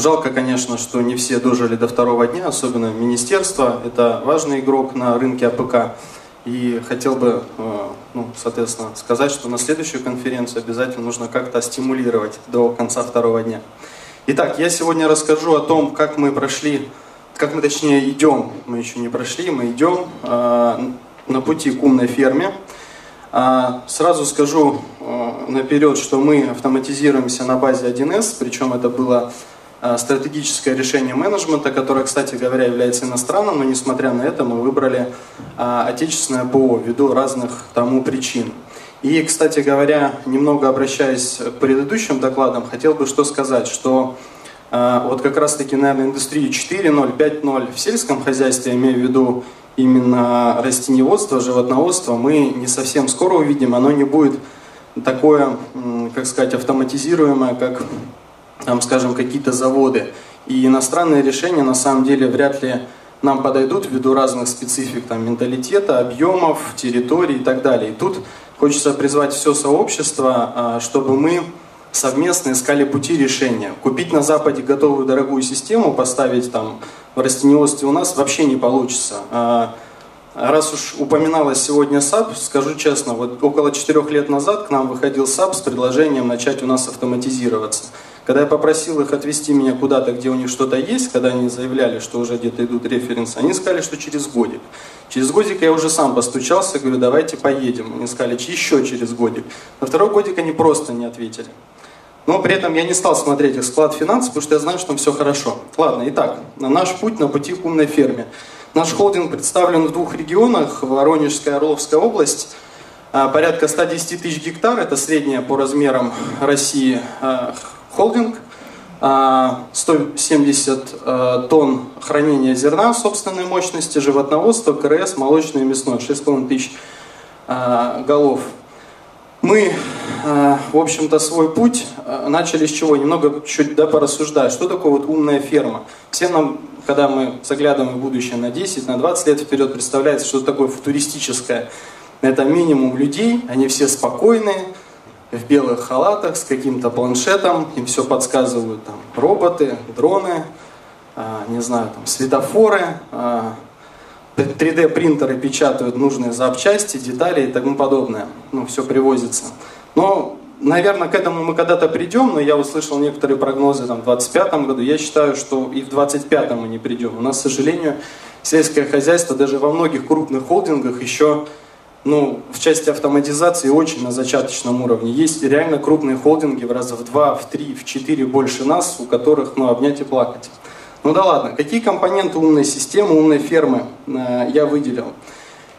Жалко, конечно, что не все дожили до второго дня, особенно министерство. Это важный игрок на рынке АПК. И хотел бы, э, ну, соответственно, сказать, что на следующую конференцию обязательно нужно как-то стимулировать до конца второго дня. Итак, я сегодня расскажу о том, как мы прошли, как мы точнее идем, мы еще не прошли, мы идем э, на пути к умной ферме. А, сразу скажу э, наперед, что мы автоматизируемся на базе 1С, причем это было Э, стратегическое решение менеджмента, которое, кстати говоря, является иностранным, но несмотря на это мы выбрали э, отечественное ПО ввиду разных тому причин. И, кстати говоря, немного обращаясь к предыдущим докладам, хотел бы что сказать, что э, вот как раз-таки, наверное, индустрии 4.0, 5.0 в сельском хозяйстве, имею в виду именно растениеводство, животноводство, мы не совсем скоро увидим, оно не будет такое, как сказать, автоматизируемое, как там, скажем, какие-то заводы. И иностранные решения на самом деле вряд ли нам подойдут ввиду разных специфик там, менталитета, объемов, территорий и так далее. И тут хочется призвать все сообщество, а, чтобы мы совместно искали пути решения. Купить на Западе готовую дорогую систему, поставить там в растениеводстве у нас вообще не получится. А, раз уж упоминалось сегодня SAP, скажу честно, вот около четырех лет назад к нам выходил SAP с предложением начать у нас автоматизироваться. Когда я попросил их отвезти меня куда-то, где у них что-то есть, когда они заявляли, что уже где-то идут референсы, они сказали, что через годик. Через годик я уже сам постучался, говорю, давайте поедем. Они сказали, еще через годик. На второй годик они просто не ответили. Но при этом я не стал смотреть их склад финансов, потому что я знаю, что там все хорошо. Ладно, итак, наш путь на пути к умной ферме. Наш холдинг представлен в двух регионах, Воронежская и Орловская область. А, порядка 110 тысяч гектар, это средняя по размерам России а, холдинг, 170 а, тонн хранения зерна собственной мощности, животноводство, КРС, молочное и мясное, 6,5 тысяч голов. Мы, в общем-то, свой путь начали с чего? Немного чуть да, порассуждать. Что такое вот умная ферма? Все нам когда мы заглядываем в будущее на 10, на 20 лет вперед, представляется, что такое футуристическое. Это минимум людей, они все спокойные, в белых халатах, с каким-то планшетом, им все подсказывают там роботы, дроны, а, не знаю, там светофоры, 3D а, принтеры печатают нужные запчасти, детали и тому подобное. Ну, все привозится. Но Наверное, к этому мы когда-то придем, но я услышал некоторые прогнозы там, в 2025 году. Я считаю, что и в 2025 мы не придем. У нас, к сожалению, сельское хозяйство даже во многих крупных холдингах еще ну, в части автоматизации очень на зачаточном уровне. Есть реально крупные холдинги в раза в два, в три, в четыре больше нас, у которых ну, обнять и плакать. Ну да ладно, какие компоненты умной системы, умной фермы э, я выделил?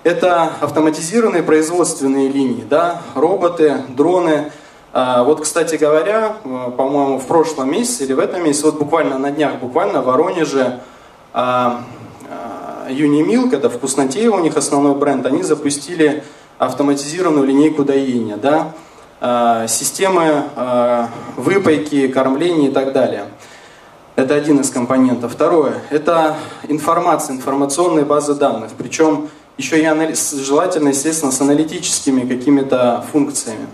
Это автоматизированные производственные линии, да, роботы, дроны, а, вот, кстати говоря, э, по-моему, в прошлом месяце или в этом месяце, вот буквально на днях, буквально в Воронеже, Юнимилк, это вкуснотеево, у них основной бренд, они запустили автоматизированную линейку доения, да, а, системы а, выпайки, кормления и так далее. Это один из компонентов. Второе – это информация, информационные базы данных. Причем еще и желательно, естественно, с аналитическими какими-то функциями.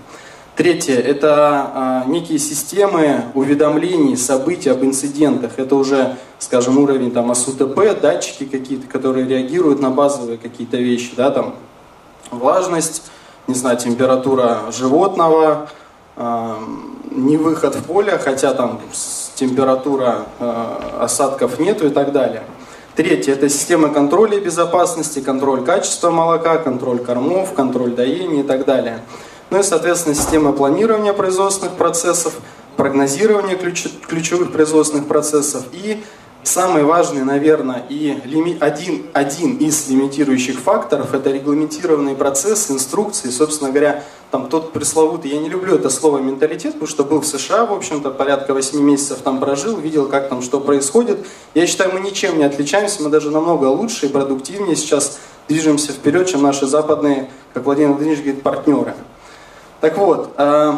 Третье – это а, некие системы уведомлений, событий об инцидентах. Это уже, скажем, уровень там, СУТП, датчики какие-то, которые реагируют на базовые какие-то вещи. Да, там, влажность, не знаю, температура животного, э, не выход в поле, хотя там температура э, осадков нету и так далее. Третье – это система контроля безопасности, контроль качества молока, контроль кормов, контроль доения и так далее. Ну и, соответственно, система планирования производственных процессов, прогнозирования ключ, ключевых производственных процессов и самый важный, наверное, и лими, один, один из лимитирующих факторов – это регламентированный процесс, инструкции, собственно говоря, там тот пресловутый, я не люблю это слово менталитет, потому что был в США, в общем-то, порядка 8 месяцев там прожил, видел, как там что происходит. Я считаю, мы ничем не отличаемся, мы даже намного лучше и продуктивнее сейчас движемся вперед, чем наши западные, как Владимир Владимирович говорит, партнеры. Так вот, э,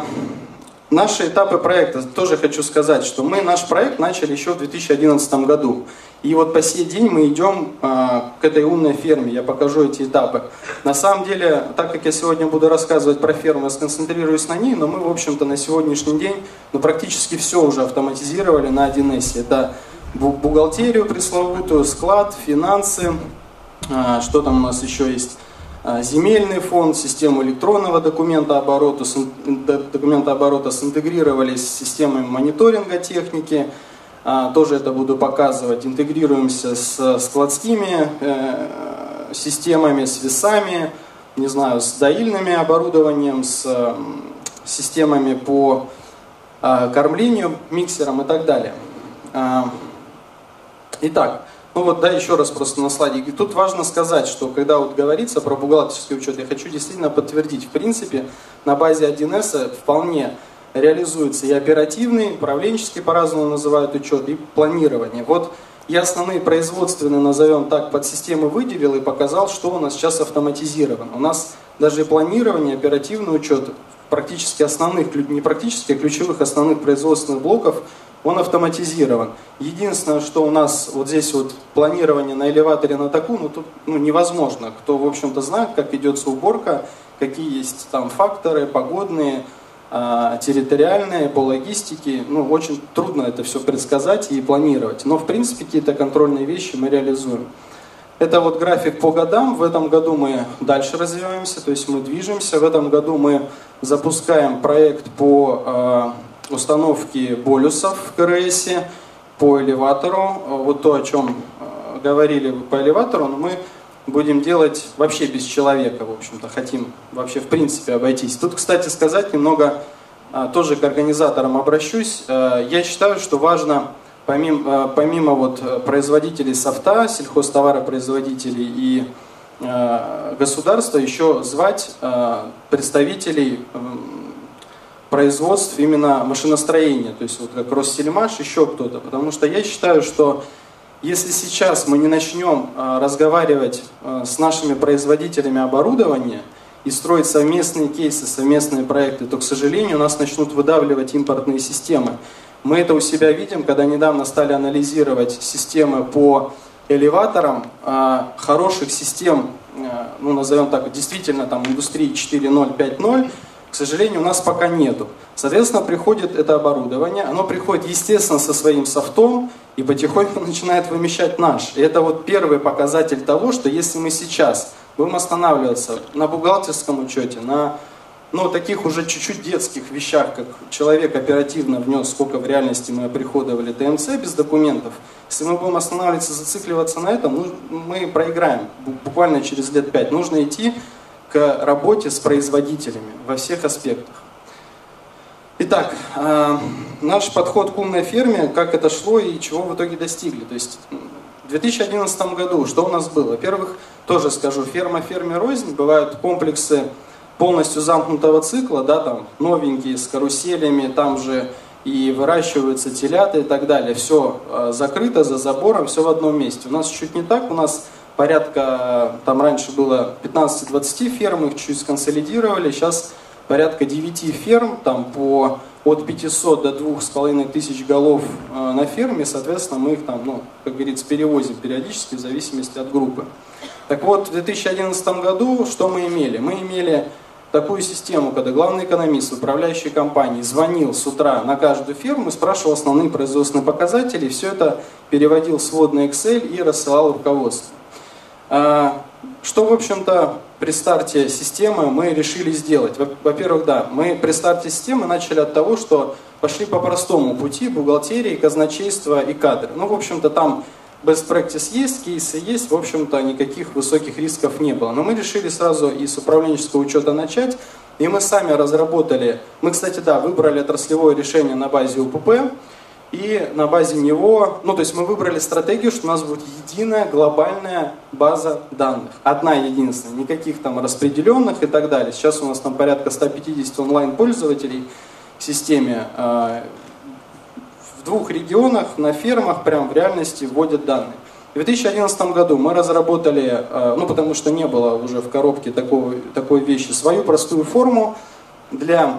наши этапы проекта, тоже хочу сказать, что мы наш проект начали еще в 2011 году. И вот по сей день мы идем а, к этой умной ферме. Я покажу эти этапы. На самом деле, так как я сегодня буду рассказывать про ферму, я сконцентрируюсь на ней, но мы, в общем-то, на сегодняшний день ну, практически все уже автоматизировали на 1С. Это бухгалтерию пресловутую, склад, финансы, а, что там у нас еще есть, земельный фонд, систему электронного документа оборота, документа оборота синтегрировались с системой мониторинга техники, а, тоже это буду показывать, интегрируемся с складскими э, системами, с весами, не знаю, с доильными оборудованием, с системами по кормлению, миксером и так далее. Итак, ну вот, да, еще раз просто на слайде. И тут важно сказать, что когда вот говорится про бухгалтерский учет, я хочу действительно подтвердить, в принципе, на базе 1С вполне реализуется и оперативный, управленческий по-разному называют учет, и планирование. Вот я основные производственные, назовем так, подсистемы выделил и показал, что у нас сейчас автоматизировано. У нас даже и планирование, оперативный учет практически основных, не практически, а ключевых основных производственных блоков он автоматизирован. Единственное, что у нас вот здесь вот планирование на элеваторе на таку, ну тут ну, невозможно. Кто, в общем-то, знает, как ведется уборка, какие есть там факторы погодные, э, территориальные, по логистике. Ну, очень трудно это все предсказать и планировать. Но, в принципе, какие-то контрольные вещи мы реализуем. Это вот график по годам. В этом году мы дальше развиваемся, то есть мы движемся. В этом году мы запускаем проект по э, установки болюсов в КРС по элеватору. Вот то, о чем э, говорили по элеватору, но мы будем делать вообще без человека, в общем-то, хотим вообще в принципе обойтись. Тут, кстати, сказать немного, э, тоже к организаторам обращусь. Э, я считаю, что важно, помимо, помимо вот производителей софта, сельхозтоваропроизводителей и государства, еще звать представителей производств именно машиностроения, то есть вот как Ростельмаш, еще кто-то. Потому что я считаю, что если сейчас мы не начнем а, разговаривать а, с нашими производителями оборудования и строить совместные кейсы, совместные проекты, то, к сожалению, нас начнут выдавливать импортные системы. Мы это у себя видим, когда недавно стали анализировать системы по элеваторам, а, хороших систем, ну назовем так, действительно там индустрии 4.0, 5.0, к сожалению, у нас пока нету. Соответственно, приходит это оборудование, оно приходит, естественно, со своим софтом и потихоньку начинает вымещать наш. И это вот первый показатель того, что если мы сейчас будем останавливаться на бухгалтерском учете, на ну, таких уже чуть-чуть детских вещах, как человек оперативно внес, сколько в реальности мы оприходовали ТМЦ без документов, если мы будем останавливаться, зацикливаться на этом, ну, мы проиграем буквально через лет пять. Нужно идти к работе с производителями во всех аспектах. Итак, э, наш подход к умной ферме, как это шло и чего в итоге достигли. То есть в 2011 году что у нас было? Во-первых, тоже скажу, ферма ферме рознь, бывают комплексы полностью замкнутого цикла, да, там новенькие с каруселями, там же и выращиваются телята и так далее. Все э, закрыто за забором, все в одном месте. У нас чуть не так, у нас порядка, там раньше было 15-20 ферм, их чуть сконсолидировали, сейчас порядка 9 ферм, там по от 500 до 2,5 тысяч голов э, на ферме, соответственно, мы их там, ну, как говорится, перевозим периодически в зависимости от группы. Так вот, в 2011 году что мы имели? Мы имели такую систему, когда главный экономист управляющей компании звонил с утра на каждую ферму спрашивал основные производственные показатели, все это переводил в сводный Excel и рассылал руководству. А, что, в общем-то, при старте системы мы решили сделать? Во-первых, да, мы при старте системы начали от того, что пошли по простому пути бухгалтерии, казначейства и кадры. Ну, в общем-то, там best practice есть, кейсы есть, в общем-то, никаких высоких рисков не было. Но мы решили сразу и с управленческого учета начать, и мы сами разработали, мы, кстати, да, выбрали отраслевое решение на базе УПП, и на базе него, ну то есть мы выбрали стратегию, что у нас будет единая глобальная база данных. Одна единственная, никаких там распределенных и так далее. Сейчас у нас там порядка 150 онлайн-пользователей в системе. А, в двух регионах, на фермах, прям в реальности вводят данные. В 2011 году мы разработали, а, ну потому что не было уже в коробке такого, такой вещи, свою простую форму для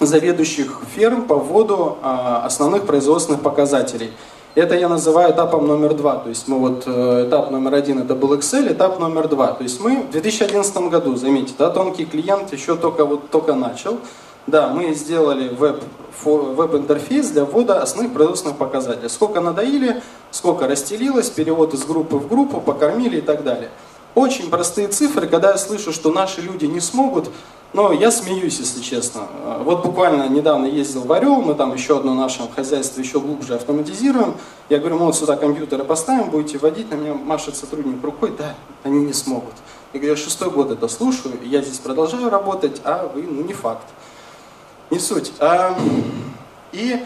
заведующих ферм по вводу а, основных производственных показателей. Это я называю этапом номер два. То есть мы вот э, этап номер один это был Excel, этап номер два. То есть мы в 2011 году, заметьте, да, тонкий клиент еще только вот только начал. Да, мы сделали веб, веб-интерфейс для ввода основных производственных показателей. Сколько надоили, сколько расстелилось, перевод из группы в группу, покормили и так далее. Очень простые цифры, когда я слышу, что наши люди не смогут, но я смеюсь, если честно. Вот буквально недавно ездил в Орел, мы там еще одно наше хозяйство еще глубже автоматизируем. Я говорю, мы вот сюда компьютеры поставим, будете водить, на меня машет сотрудник рукой, да, они не смогут. Я говорю, я шестой год это слушаю, я здесь продолжаю работать, а вы, ну не факт. Не суть. А, и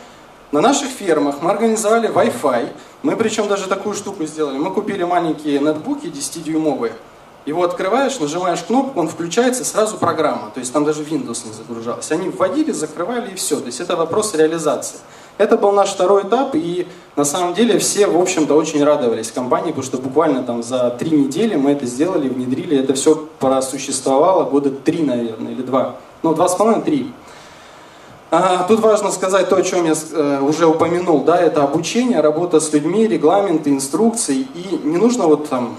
на наших фермах мы организовали Wi-Fi, мы причем даже такую штуку сделали. Мы купили маленькие нетбуки 10-дюймовые. Его открываешь, нажимаешь кнопку, он включается, сразу программа. То есть там даже Windows не загружался. Они вводили, закрывали и все. То есть это вопрос реализации. Это был наш второй этап, и на самом деле все, в общем-то, очень радовались компании, потому что буквально там за три недели мы это сделали, внедрили, это все просуществовало года три, наверное, или два. Ну, два с половиной, три. А, тут важно сказать то, о чем я э, уже упомянул, да, это обучение, работа с людьми, регламенты, инструкции, и не нужно вот там,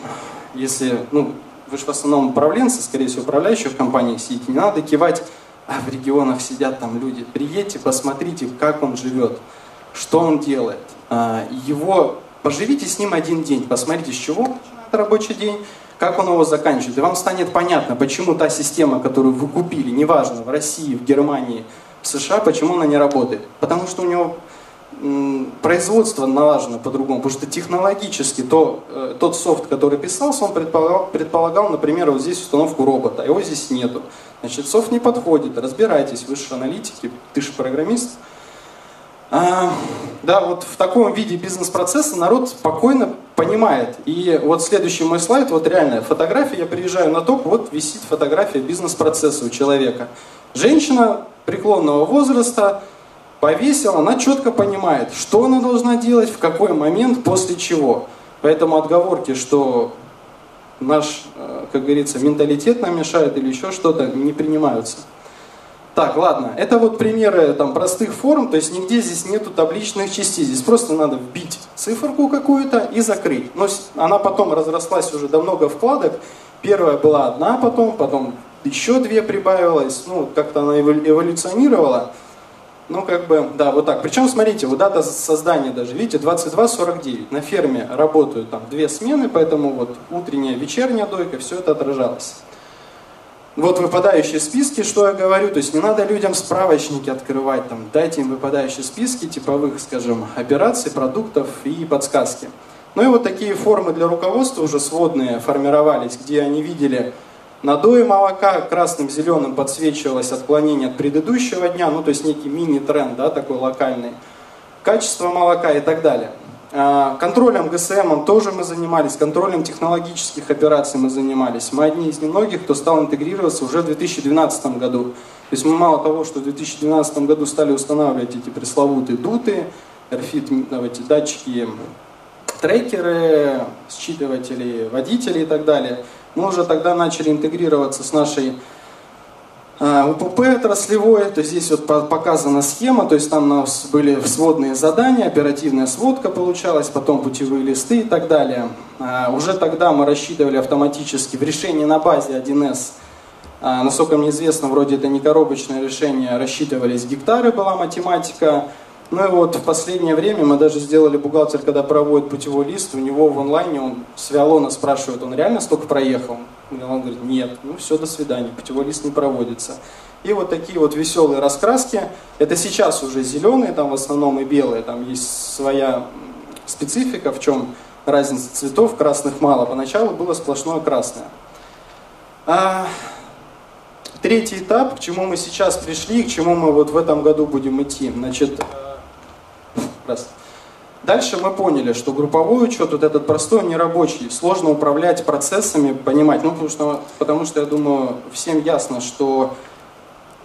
если, ну, вы же в основном управленцы, скорее всего, управляющие в компании сидите, не надо кивать, а в регионах сидят там люди, приедьте, посмотрите, как он живет, что он делает, а, его, поживите с ним один день, посмотрите, с чего начинает рабочий день, как он его заканчивает, и вам станет понятно, почему та система, которую вы купили, неважно, в России, в Германии, в США, почему она не работает? Потому что у него производство налажено по-другому, потому что технологически то, э, тот софт, который писался, он предполагал, предполагал, например, вот здесь установку робота, а его здесь нету. Значит, софт не подходит, разбирайтесь, вы аналитики, ты же программист. А, да, вот в таком виде бизнес-процесса народ спокойно понимает. И вот следующий мой слайд, вот реальная фотография, я приезжаю на топ, вот висит фотография бизнес-процесса у человека. Женщина преклонного возраста повесила, она четко понимает, что она должна делать, в какой момент, после чего. Поэтому отговорки, что наш, э, как говорится, менталитет нам мешает или еще что-то, не принимаются. Так, ладно, это вот примеры там, простых форм, то есть нигде здесь нету табличных частей, здесь просто надо вбить циферку какую-то и закрыть. Но она потом разрослась уже до много вкладок, первая была одна потом, потом еще две прибавилось, ну, как-то она эволюционировала. Ну, как бы, да, вот так. Причем, смотрите, вот дата создания даже, видите, 22.49. На ферме работают там две смены, поэтому вот утренняя, вечерняя дойка, все это отражалось. Вот выпадающие списки, что я говорю, то есть не надо людям справочники открывать, там, дайте им выпадающие списки типовых, скажем, операций, продуктов и подсказки. Ну и вот такие формы для руководства уже сводные формировались, где они видели, Надои молока красным, зеленым подсвечивалось отклонение от предыдущего дня, ну то есть некий мини-тренд, да, такой локальный. Качество молока и так далее. А, контролем ГСМ тоже мы занимались, контролем технологических операций мы занимались. Мы одни из немногих, кто стал интегрироваться уже в 2012 году. То есть мы мало того, что в 2012 году стали устанавливать эти пресловутые дуты, RFID, эти датчики, трекеры, считыватели, водители и так далее – мы уже тогда начали интегрироваться с нашей а, УПП отраслевой, то есть здесь вот показана схема, то есть там у нас были сводные задания, оперативная сводка получалась, потом путевые листы и так далее. А, уже тогда мы рассчитывали автоматически в решении на базе 1С, а, насколько мне известно, вроде это не коробочное решение, рассчитывались гектары, была математика, ну и вот в последнее время мы даже сделали бухгалтер, когда проводит путевой лист, у него в онлайне он с Виолона спрашивает, он реально столько проехал? И он говорит, нет, ну все, до свидания, путевой лист не проводится. И вот такие вот веселые раскраски, это сейчас уже зеленые, там в основном и белые, там есть своя специфика, в чем разница цветов, красных мало. Поначалу было сплошное красное. А, третий этап, к чему мы сейчас пришли, к чему мы вот в этом году будем идти. Значит, Раз. Дальше мы поняли, что групповой учет, вот этот простой, нерабочий, сложно управлять процессами, понимать. Ну, потому что, потому что я думаю, всем ясно, что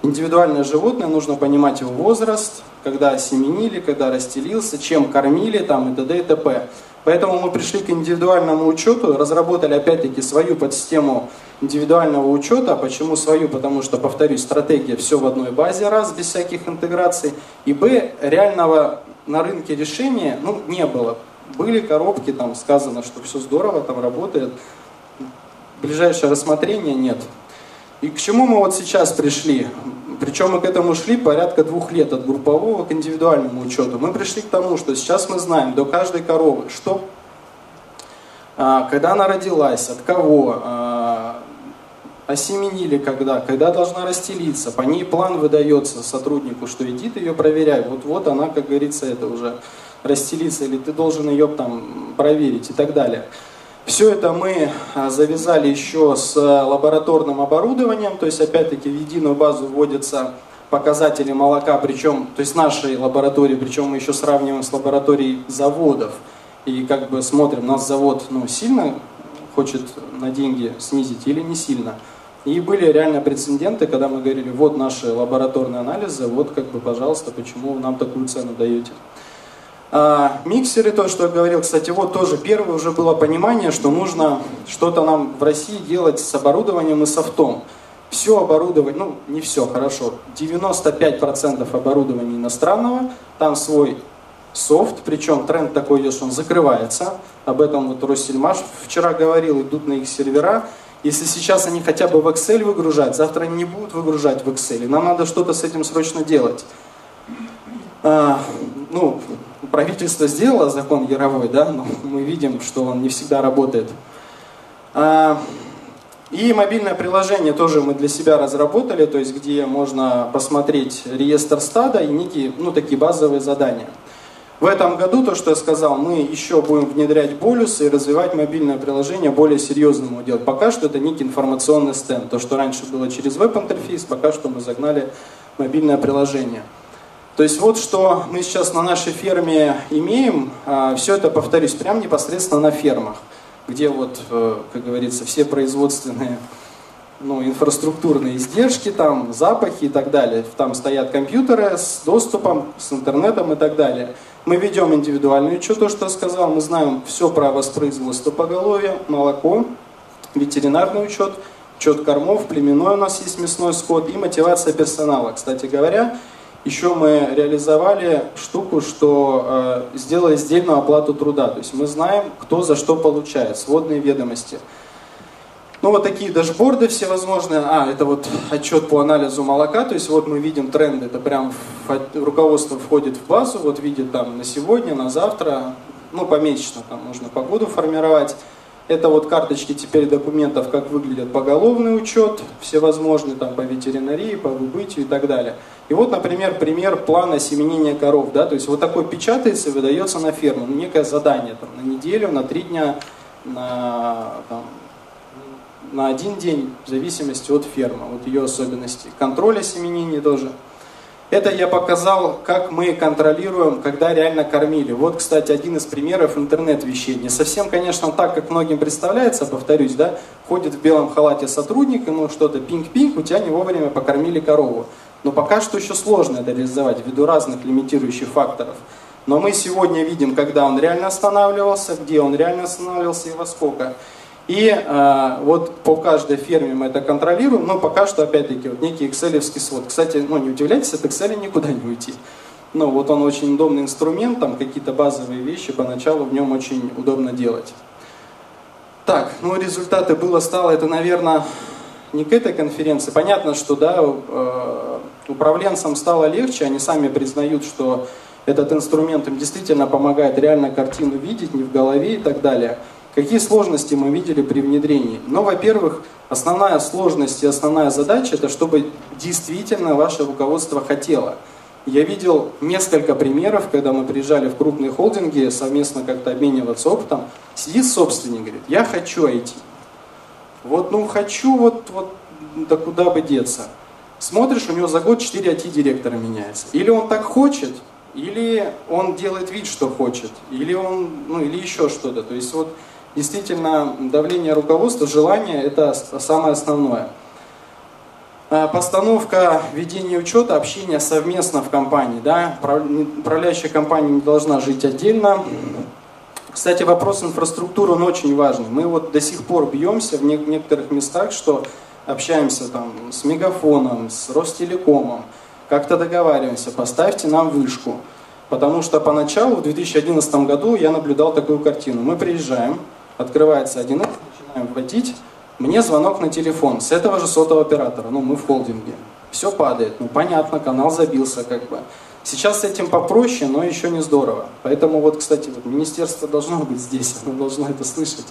индивидуальное животное, нужно понимать его возраст, когда осеменили, когда расстелился, чем кормили там и т.д. и т.п. Поэтому мы пришли к индивидуальному учету, разработали опять-таки свою подсистему индивидуального учета. Почему свою? Потому что, повторюсь, стратегия все в одной базе, раз, без всяких интеграций. И б, реального на рынке решения ну, не было. Были коробки, там сказано, что все здорово, там работает. Ближайшее рассмотрение нет. И к чему мы вот сейчас пришли? Причем мы к этому шли порядка двух лет, от группового к индивидуальному учету. Мы пришли к тому, что сейчас мы знаем до каждой коровы, что, а, когда она родилась, от кого, а, осеменили когда, когда должна расстелиться, по ней план выдается сотруднику, что иди ты ее проверяй, вот-вот она, как говорится, это уже расстелится, или ты должен ее там проверить и так далее. Все это мы а, завязали еще с лабораторным оборудованием, то есть опять-таки в единую базу вводятся показатели молока, причем, то есть нашей лаборатории, причем мы еще сравниваем с лабораторией заводов. И как бы смотрим, нас завод ну, сильно хочет на деньги снизить или не сильно. И были реально прецеденты, когда мы говорили, вот наши лабораторные анализы, вот как бы, пожалуйста, почему вы нам такую цену даете. А, миксеры, то, что я говорил, кстати, вот тоже первое уже было понимание, что нужно что-то нам в России делать с оборудованием и софтом. Все оборудование, ну не все, хорошо, 95% оборудования иностранного, там свой софт, причем тренд такой идет, что он закрывается. Об этом вот Россельмаш вчера говорил, идут на их сервера. Если сейчас они хотя бы в Excel выгружать, завтра они не будут выгружать в Excel. Нам надо что-то с этим срочно делать. А, ну, правительство сделало закон Яровой, да, но мы видим, что он не всегда работает. А, и мобильное приложение тоже мы для себя разработали, то есть где можно посмотреть реестр стада и некие, ну, такие базовые задания. В этом году, то, что я сказал, мы еще будем внедрять болюсы и развивать мобильное приложение более серьезному делать. Пока что это некий информационный стенд. То, что раньше было через веб-интерфейс, пока что мы загнали мобильное приложение. То есть вот что мы сейчас на нашей ферме имеем, а, все это, повторюсь, прямо непосредственно на фермах, где вот, э, как говорится, все производственные ну, инфраструктурные издержки, там, запахи и так далее. Там стоят компьютеры с доступом, с интернетом и так далее. Мы ведем индивидуальный учет, то, что я сказал. Мы знаем все про воспроизводство поголовья, молоко, ветеринарный учет, учет кормов, племенной у нас есть мясной скот и мотивация персонала. Кстати говоря, еще мы реализовали штуку, что э, сделали сдельную оплату труда. То есть мы знаем, кто за что получает, сводные ведомости. Ну вот такие дашборды всевозможные. А, это вот отчет по анализу молока. То есть вот мы видим тренды. Это прям в, руководство входит в базу, вот видит там на сегодня, на завтра. Ну помесячно там можно погоду формировать. Это вот карточки теперь документов, как выглядит поголовный учет, всевозможные там по ветеринарии, по выбытию и так далее. И вот, например, пример плана семенения коров. Да? То есть вот такой печатается и выдается на ферму. Ну, некое задание там, на неделю, на три дня, на, там, на один день, в зависимости от фермы, вот ее особенностей. Контроль осеменения тоже – это я показал, как мы контролируем, когда реально кормили. Вот, кстати, один из примеров интернет-вещей. Не совсем, конечно, так, как многим представляется, повторюсь, да, ходит в белом халате сотрудник, ему что-то пинг-пинг, у тебя не вовремя покормили корову. Но пока что еще сложно это реализовать ввиду разных лимитирующих факторов. Но мы сегодня видим, когда он реально останавливался, где он реально останавливался и во сколько. И э, вот по каждой ферме мы это контролируем, но пока что, опять-таки, вот некий excel свод. Кстати, ну не удивляйтесь, от Excel никуда не уйти. Ну вот он очень удобный инструмент, там какие-то базовые вещи поначалу в нем очень удобно делать. Так, ну результаты было стало, это, наверное, не к этой конференции. Понятно, что да, э, управленцам стало легче, они сами признают, что этот инструмент им действительно помогает реально картину видеть, не в голове и так далее. Какие сложности мы видели при внедрении? Ну, во-первых, основная сложность и основная задача это чтобы действительно ваше руководство хотело. Я видел несколько примеров, когда мы приезжали в крупные холдинги, совместно как-то обмениваться опытом. Сидит собственник, говорит, я хочу IT. Вот, ну, хочу, вот, вот, да куда бы деться. Смотришь, у него за год 4 IT-директора меняется. Или он так хочет, или он делает вид, что хочет, или он, ну, или еще что-то. То есть вот действительно давление руководства, желание – это самое основное. А, постановка ведения учета, общение совместно в компании. Да? Управляющая компания не должна жить отдельно. Кстати, вопрос инфраструктуры, он очень важный. Мы вот до сих пор бьемся в некоторых местах, что общаемся там с Мегафоном, с Ростелекомом, как-то договариваемся, поставьте нам вышку. Потому что поначалу, в 2011 году, я наблюдал такую картину. Мы приезжаем, открывается 1С, начинаем вводить, мне звонок на телефон с этого же сотового оператора, ну мы в холдинге. Все падает, ну понятно, канал забился как бы. Сейчас с этим попроще, но еще не здорово. Поэтому вот, кстати, вот министерство должно быть здесь, оно должно это слышать.